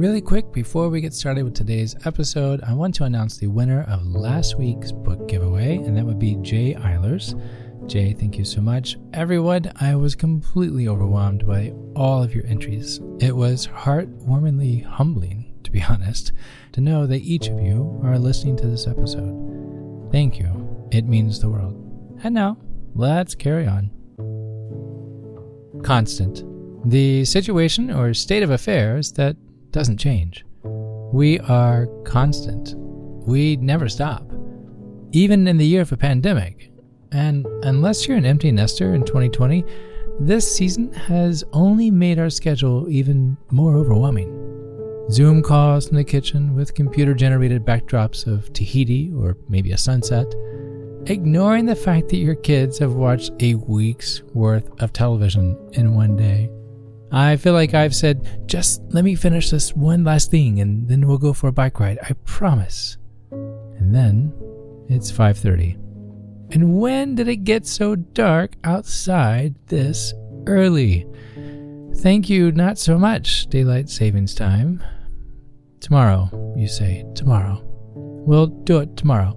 Really quick, before we get started with today's episode, I want to announce the winner of last week's book giveaway, and that would be Jay Eilers. Jay, thank you so much. Everyone, I was completely overwhelmed by all of your entries. It was heartwarmingly humbling, to be honest, to know that each of you are listening to this episode. Thank you. It means the world. And now, let's carry on. Constant. The situation or state of affairs that doesn't change. We are constant. We never stop. Even in the year of a pandemic. And unless you're an empty nester in 2020, this season has only made our schedule even more overwhelming. Zoom calls in the kitchen with computer generated backdrops of Tahiti or maybe a sunset, ignoring the fact that your kids have watched a week's worth of television in one day. I feel like I've said, just let me finish this one last thing and then we'll go for a bike ride. I promise. And then it's 5:30. And when did it get so dark outside this early? Thank you not so much, daylight savings time. Tomorrow, you say, tomorrow. We'll do it tomorrow.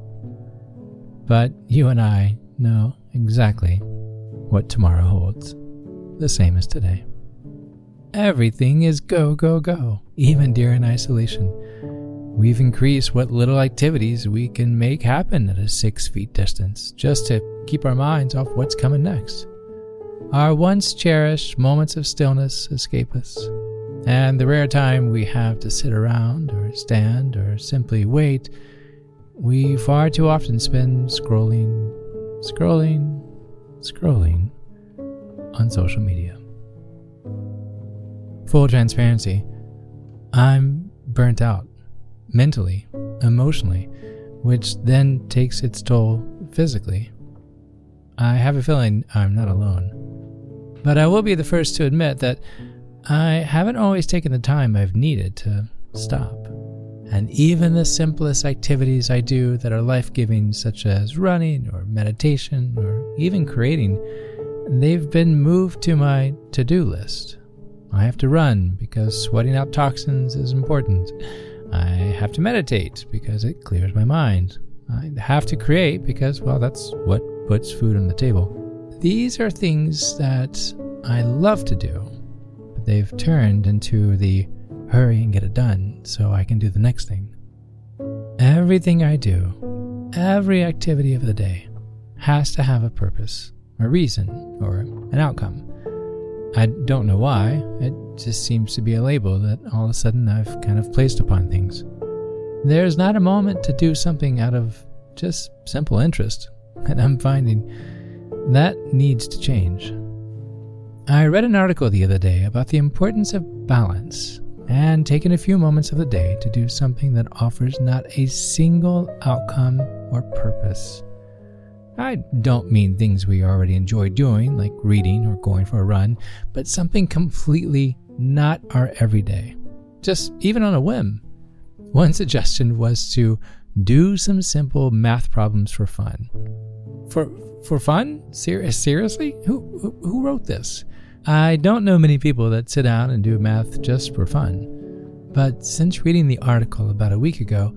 But you and I know exactly what tomorrow holds, the same as today. Everything is go, go, go, even during isolation. We've increased what little activities we can make happen at a six feet distance just to keep our minds off what's coming next. Our once cherished moments of stillness escape us, and the rare time we have to sit around or stand or simply wait, we far too often spend scrolling, scrolling, scrolling on social media. Full transparency, I'm burnt out mentally, emotionally, which then takes its toll physically. I have a feeling I'm not alone. But I will be the first to admit that I haven't always taken the time I've needed to stop. And even the simplest activities I do that are life giving, such as running or meditation or even creating, they've been moved to my to do list. I have to run because sweating out toxins is important. I have to meditate because it clears my mind. I have to create because, well, that's what puts food on the table. These are things that I love to do, but they've turned into the hurry and get it done so I can do the next thing. Everything I do, every activity of the day, has to have a purpose, a reason, or an outcome. I don't know why, it just seems to be a label that all of a sudden I've kind of placed upon things. There's not a moment to do something out of just simple interest, and I'm finding that needs to change. I read an article the other day about the importance of balance and taking a few moments of the day to do something that offers not a single outcome or purpose. I don't mean things we already enjoy doing, like reading or going for a run, but something completely not our everyday, just even on a whim. One suggestion was to do some simple math problems for fun. For for fun? Ser- seriously? Who, who who wrote this? I don't know many people that sit down and do math just for fun. But since reading the article about a week ago,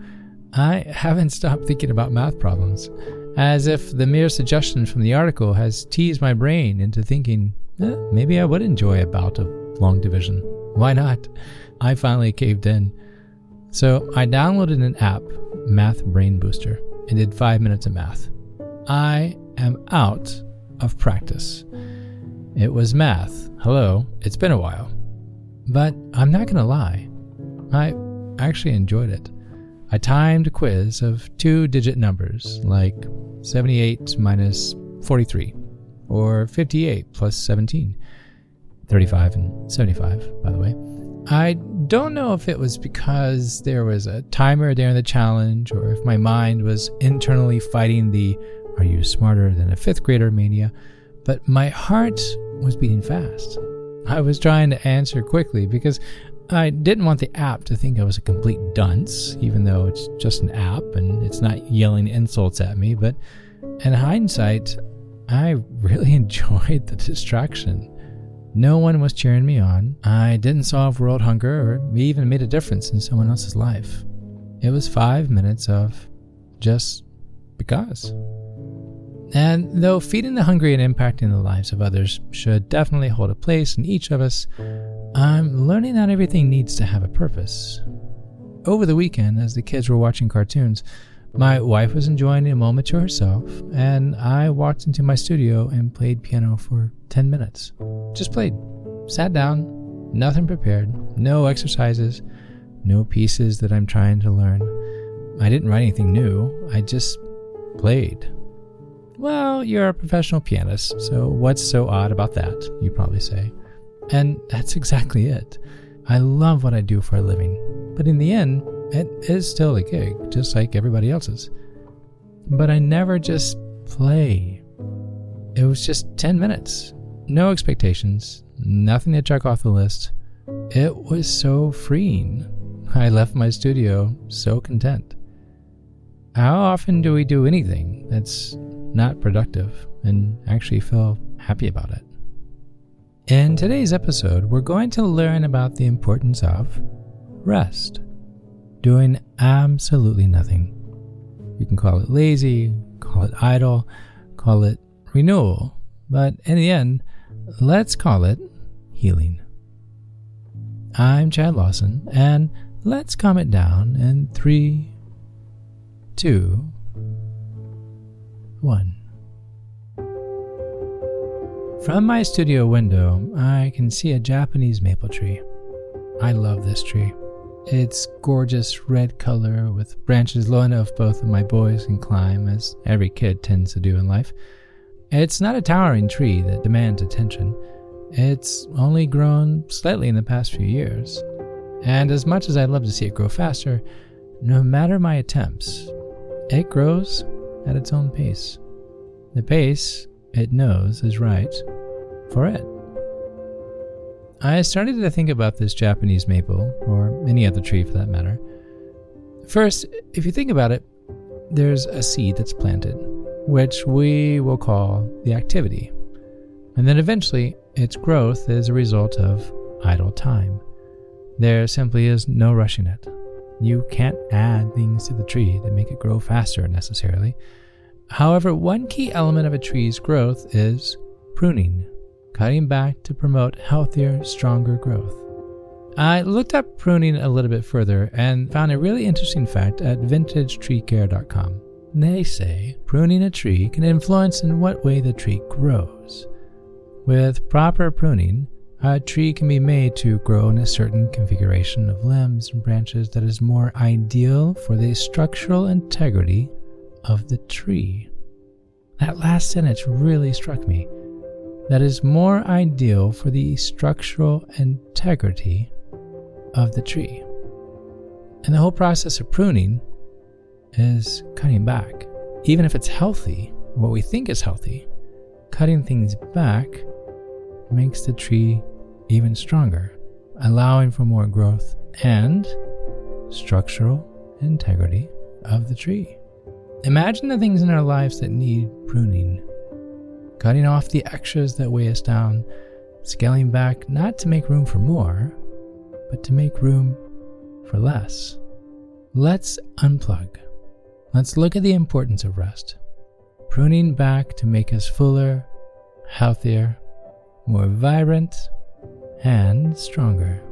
I haven't stopped thinking about math problems as if the mere suggestion from the article has teased my brain into thinking, eh, maybe I would enjoy a bout of long division. Why not? I finally caved in. So I downloaded an app, Math Brain Booster, and did five minutes of math. I am out of practice. It was math. Hello, it's been a while. But I'm not going to lie, I actually enjoyed it. I timed quiz of two digit numbers like 78 minus 43, or 58 plus 17. 35 and 75, by the way. I don't know if it was because there was a timer during the challenge or if my mind was internally fighting the are you smarter than a fifth grader mania, but my heart was beating fast. I was trying to answer quickly because I didn't want the app to think I was a complete dunce, even though it's just an app and it's not yelling insults at me. But in hindsight, I really enjoyed the distraction. No one was cheering me on. I didn't solve world hunger or even made a difference in someone else's life. It was five minutes of just because. And though feeding the hungry and impacting the lives of others should definitely hold a place in each of us, I'm learning that everything needs to have a purpose. Over the weekend, as the kids were watching cartoons, my wife was enjoying a moment to herself, and I walked into my studio and played piano for 10 minutes. Just played. Sat down, nothing prepared, no exercises, no pieces that I'm trying to learn. I didn't write anything new, I just played. Well, you're a professional pianist, so what's so odd about that, you probably say. And that's exactly it. I love what I do for a living, but in the end, it is still a gig, just like everybody else's. But I never just play. It was just 10 minutes. No expectations, nothing to check off the list. It was so freeing. I left my studio so content. How often do we do anything that's not productive and actually feel happy about it? In today's episode, we're going to learn about the importance of rest doing absolutely nothing. You can call it lazy, call it idle, call it renewal, but in the end, let's call it healing. I'm Chad Lawson, and let's calm it down in three, two, one. From my studio window, I can see a Japanese maple tree. I love this tree. Its gorgeous red color, with branches low enough both of my boys can climb, as every kid tends to do in life. It's not a towering tree that demands attention. It's only grown slightly in the past few years. And as much as I'd love to see it grow faster, no matter my attempts, it grows at its own pace. The pace it knows is right for it. I started to think about this Japanese maple, or any other tree for that matter. First, if you think about it, there's a seed that's planted, which we will call the activity. And then eventually, its growth is a result of idle time. There simply is no rushing it. You can't add things to the tree to make it grow faster necessarily. However, one key element of a tree's growth is pruning cutting back to promote healthier, stronger growth. I looked up pruning a little bit further and found a really interesting fact at vintagetreecare.com. They say pruning a tree can influence in what way the tree grows. With proper pruning, a tree can be made to grow in a certain configuration of limbs and branches that is more ideal for the structural integrity of the tree. That last sentence really struck me that is more ideal for the structural integrity of the tree. And the whole process of pruning is cutting back. Even if it's healthy, what we think is healthy, cutting things back makes the tree even stronger, allowing for more growth and structural integrity of the tree. Imagine the things in our lives that need pruning cutting off the extras that weigh us down, scaling back not to make room for more, but to make room for less. Let's unplug. Let's look at the importance of rest. Pruning back to make us fuller, healthier, more vibrant, and stronger.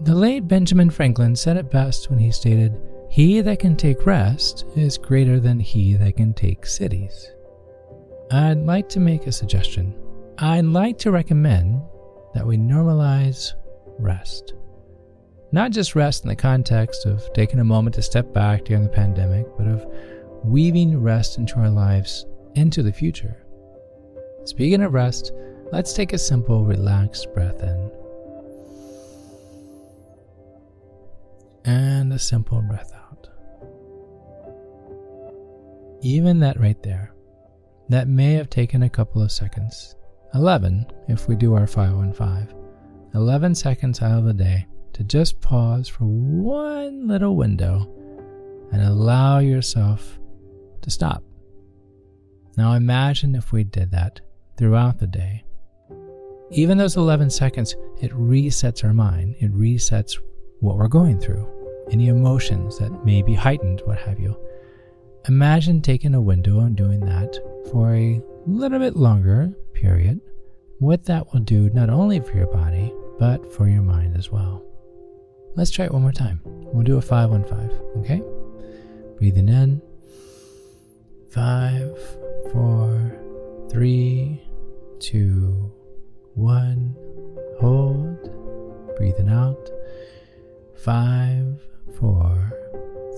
The late Benjamin Franklin said it best when he stated, He that can take rest is greater than he that can take cities. I'd like to make a suggestion. I'd like to recommend that we normalize rest. Not just rest in the context of taking a moment to step back during the pandemic, but of weaving rest into our lives into the future. Speaking of rest, let's take a simple, relaxed breath in. And a simple breath out. Even that right there that may have taken a couple of seconds. 11 if we do our 515. 11 seconds out of the day to just pause for one little window and allow yourself to stop. Now imagine if we did that throughout the day. even those 11 seconds, it resets our mind. It resets what we're going through, any emotions that may be heightened, what have you. Imagine taking a window and doing that for a little bit longer period. What that will do not only for your body, but for your mind as well. Let's try it one more time. We'll do a 515, okay? Breathing in. Five, four, three, two, one. Hold. Breathing out. Five, four,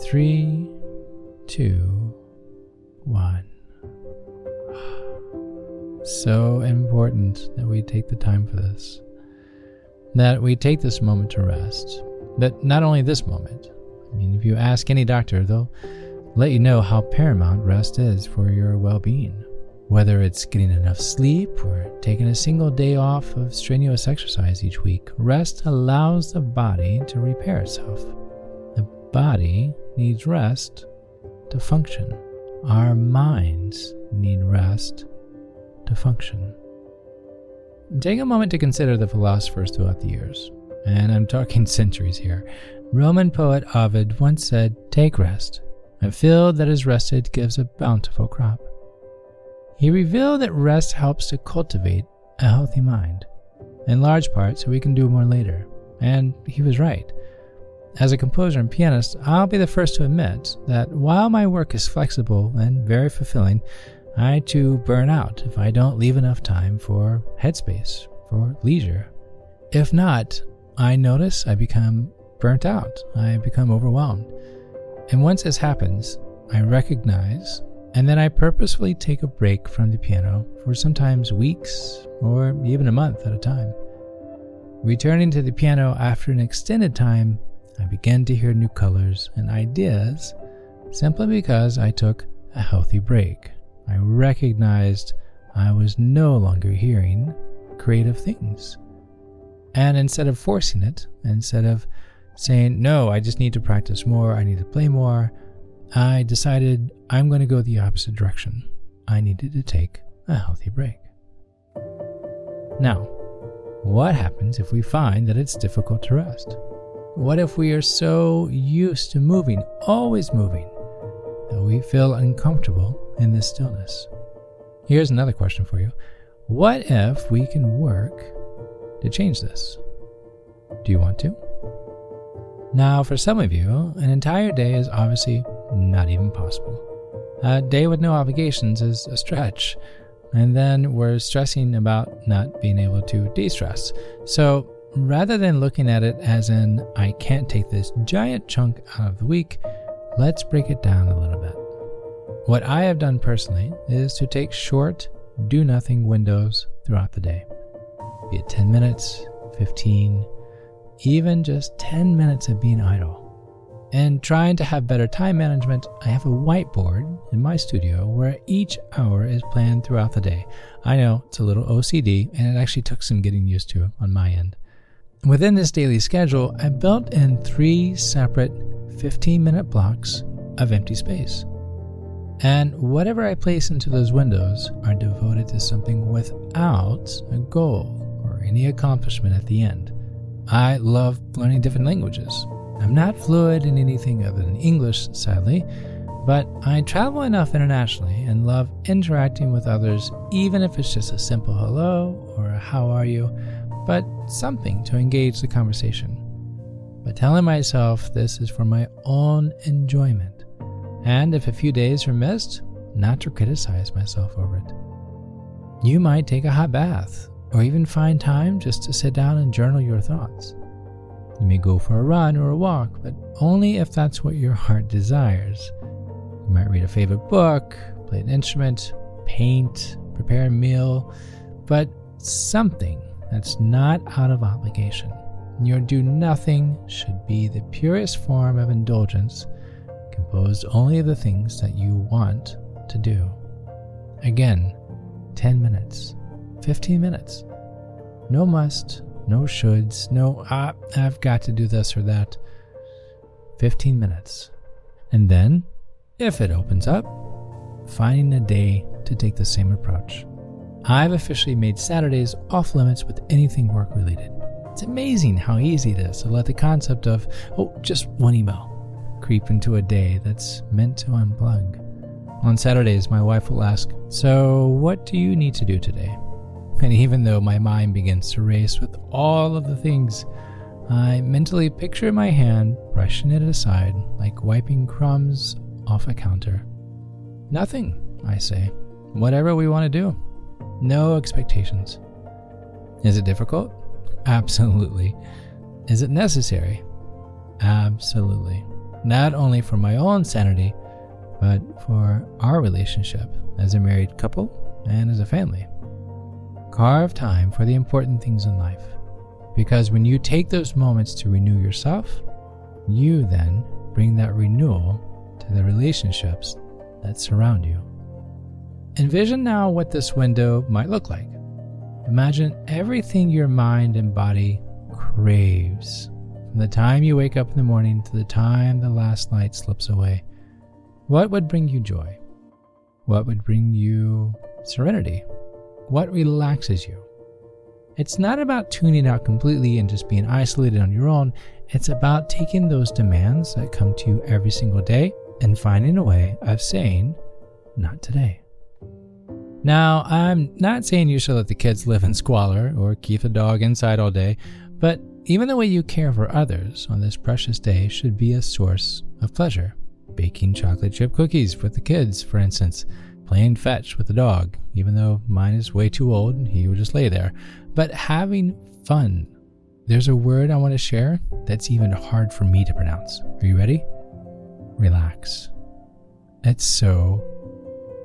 three, two, one. So important that we take the time for this. That we take this moment to rest. That not only this moment, I mean, if you ask any doctor, they'll let you know how paramount rest is for your well being. Whether it's getting enough sleep or taking a single day off of strenuous exercise each week, rest allows the body to repair itself. The body needs rest to function. Our minds need rest to function. Take a moment to consider the philosophers throughout the years, and I'm talking centuries here. Roman poet Ovid once said, Take rest. A field that is rested gives a bountiful crop. He revealed that rest helps to cultivate a healthy mind, in large part so we can do more later. And he was right. As a composer and pianist, I'll be the first to admit that while my work is flexible and very fulfilling, I too burn out if I don't leave enough time for headspace, for leisure. If not, I notice I become burnt out, I become overwhelmed. And once this happens, I recognize and then I purposefully take a break from the piano for sometimes weeks or even a month at a time. Returning to the piano after an extended time I began to hear new colors and ideas simply because I took a healthy break. I recognized I was no longer hearing creative things. And instead of forcing it, instead of saying, no, I just need to practice more, I need to play more, I decided I'm going to go the opposite direction. I needed to take a healthy break. Now, what happens if we find that it's difficult to rest? What if we are so used to moving, always moving, that we feel uncomfortable in this stillness? Here's another question for you What if we can work to change this? Do you want to? Now, for some of you, an entire day is obviously not even possible. A day with no obligations is a stretch, and then we're stressing about not being able to de stress. So, Rather than looking at it as in, I can't take this giant chunk out of the week, let's break it down a little bit. What I have done personally is to take short, do nothing windows throughout the day. Be it 10 minutes, 15, even just 10 minutes of being idle. And trying to have better time management, I have a whiteboard in my studio where each hour is planned throughout the day. I know it's a little OCD, and it actually took some getting used to on my end. Within this daily schedule, I built in three separate 15 minute blocks of empty space. And whatever I place into those windows are devoted to something without a goal or any accomplishment at the end. I love learning different languages. I'm not fluent in anything other than English, sadly, but I travel enough internationally and love interacting with others, even if it's just a simple hello or how are you but something to engage the conversation. But telling myself this is for my own enjoyment, and if a few days are missed, not to criticize myself over it. You might take a hot bath, or even find time just to sit down and journal your thoughts. You may go for a run or a walk, but only if that's what your heart desires. You might read a favorite book, play an instrument, paint, prepare a meal, but something that's not out of obligation. Your do nothing should be the purest form of indulgence, composed only of the things that you want to do. Again, 10 minutes, 15 minutes. No must, no shoulds, no, ah, I've got to do this or that. 15 minutes. And then, if it opens up, finding a day to take the same approach. I've officially made Saturdays off limits with anything work related. It's amazing how easy it is to let the concept of, oh, just one email, creep into a day that's meant to unplug. On Saturdays, my wife will ask, So, what do you need to do today? And even though my mind begins to race with all of the things, I mentally picture my hand brushing it aside like wiping crumbs off a counter. Nothing, I say. Whatever we want to do. No expectations. Is it difficult? Absolutely. Is it necessary? Absolutely. Not only for my own sanity, but for our relationship as a married couple and as a family. Carve time for the important things in life. Because when you take those moments to renew yourself, you then bring that renewal to the relationships that surround you. Envision now what this window might look like. Imagine everything your mind and body craves. From the time you wake up in the morning to the time the last light slips away. What would bring you joy? What would bring you serenity? What relaxes you? It's not about tuning out completely and just being isolated on your own. It's about taking those demands that come to you every single day and finding a way of saying, not today. Now, I'm not saying you should let the kids live in squalor or keep the dog inside all day, but even the way you care for others on this precious day should be a source of pleasure. Baking chocolate chip cookies with the kids, for instance, playing fetch with the dog, even though mine is way too old, and he would just lay there. But having fun. There's a word I want to share that's even hard for me to pronounce. Are you ready? Relax. It's so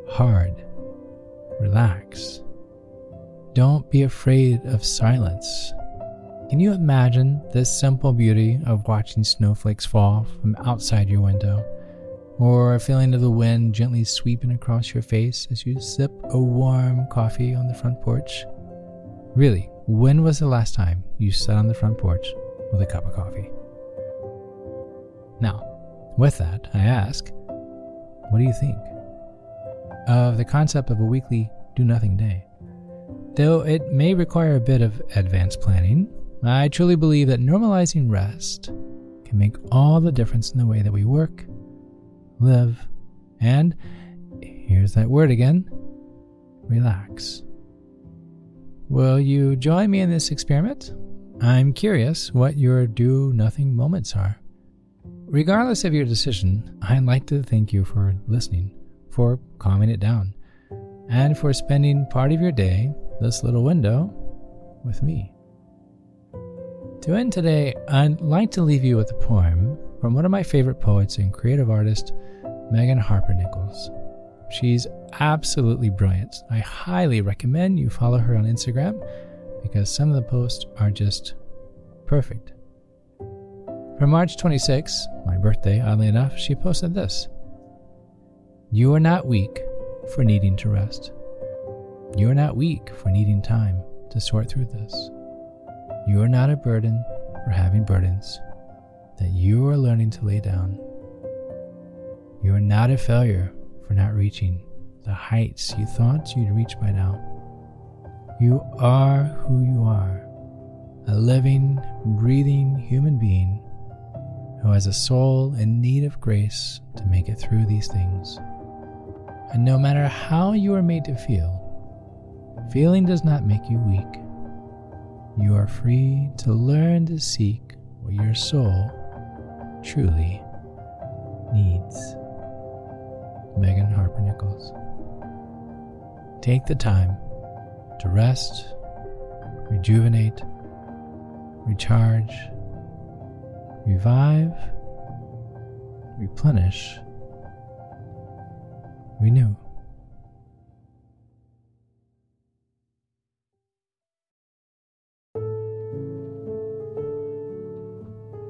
hard. Relax. Don't be afraid of silence. Can you imagine this simple beauty of watching snowflakes fall from outside your window? Or a feeling of the wind gently sweeping across your face as you sip a warm coffee on the front porch? Really, when was the last time you sat on the front porch with a cup of coffee? Now, with that, I ask, what do you think? of the concept of a weekly do nothing day. Though it may require a bit of advanced planning, I truly believe that normalizing rest can make all the difference in the way that we work, live, and here's that word again relax. Will you join me in this experiment? I'm curious what your do nothing moments are. Regardless of your decision, I'd like to thank you for listening for calming it down, and for spending part of your day, this little window, with me. To end today, I'd like to leave you with a poem from one of my favorite poets and creative artist, Morgan Harper Nichols. She's absolutely brilliant. I highly recommend you follow her on Instagram because some of the posts are just perfect. For March 26, my birthday, oddly enough, she posted this you are not weak for needing to rest. You are not weak for needing time to sort through this. You are not a burden for having burdens that you are learning to lay down. You are not a failure for not reaching the heights you thought you'd reach by now. You are who you are a living, breathing human being who has a soul in need of grace to make it through these things. And no matter how you are made to feel, feeling does not make you weak. You are free to learn to seek what your soul truly needs. Morgan Harper Nichols. Take the time to rest, rejuvenate, recharge, revive, replenish, renew.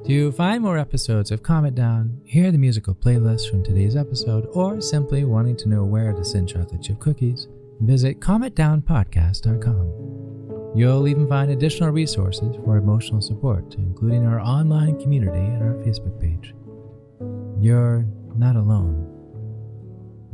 To find more episodes of Calm It Down, hear the musical playlist from today's episode, or simply wanting to know where to send chocolate chip cookies, visit calmitdownpodcast.com. You'll even find additional resources for emotional support, including our online community and our Facebook page. You're not alone.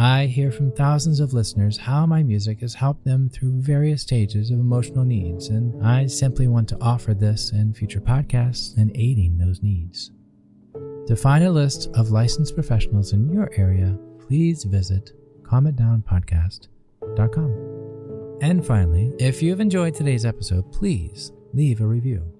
I hear from thousands of listeners how my music has helped them through various stages of emotional needs, and I simply want to offer this and future podcasts in aiding those needs. To find a list of licensed professionals in your area, please visit calmitdownpodcast.com. And finally, if you've enjoyed today's episode, please leave a review.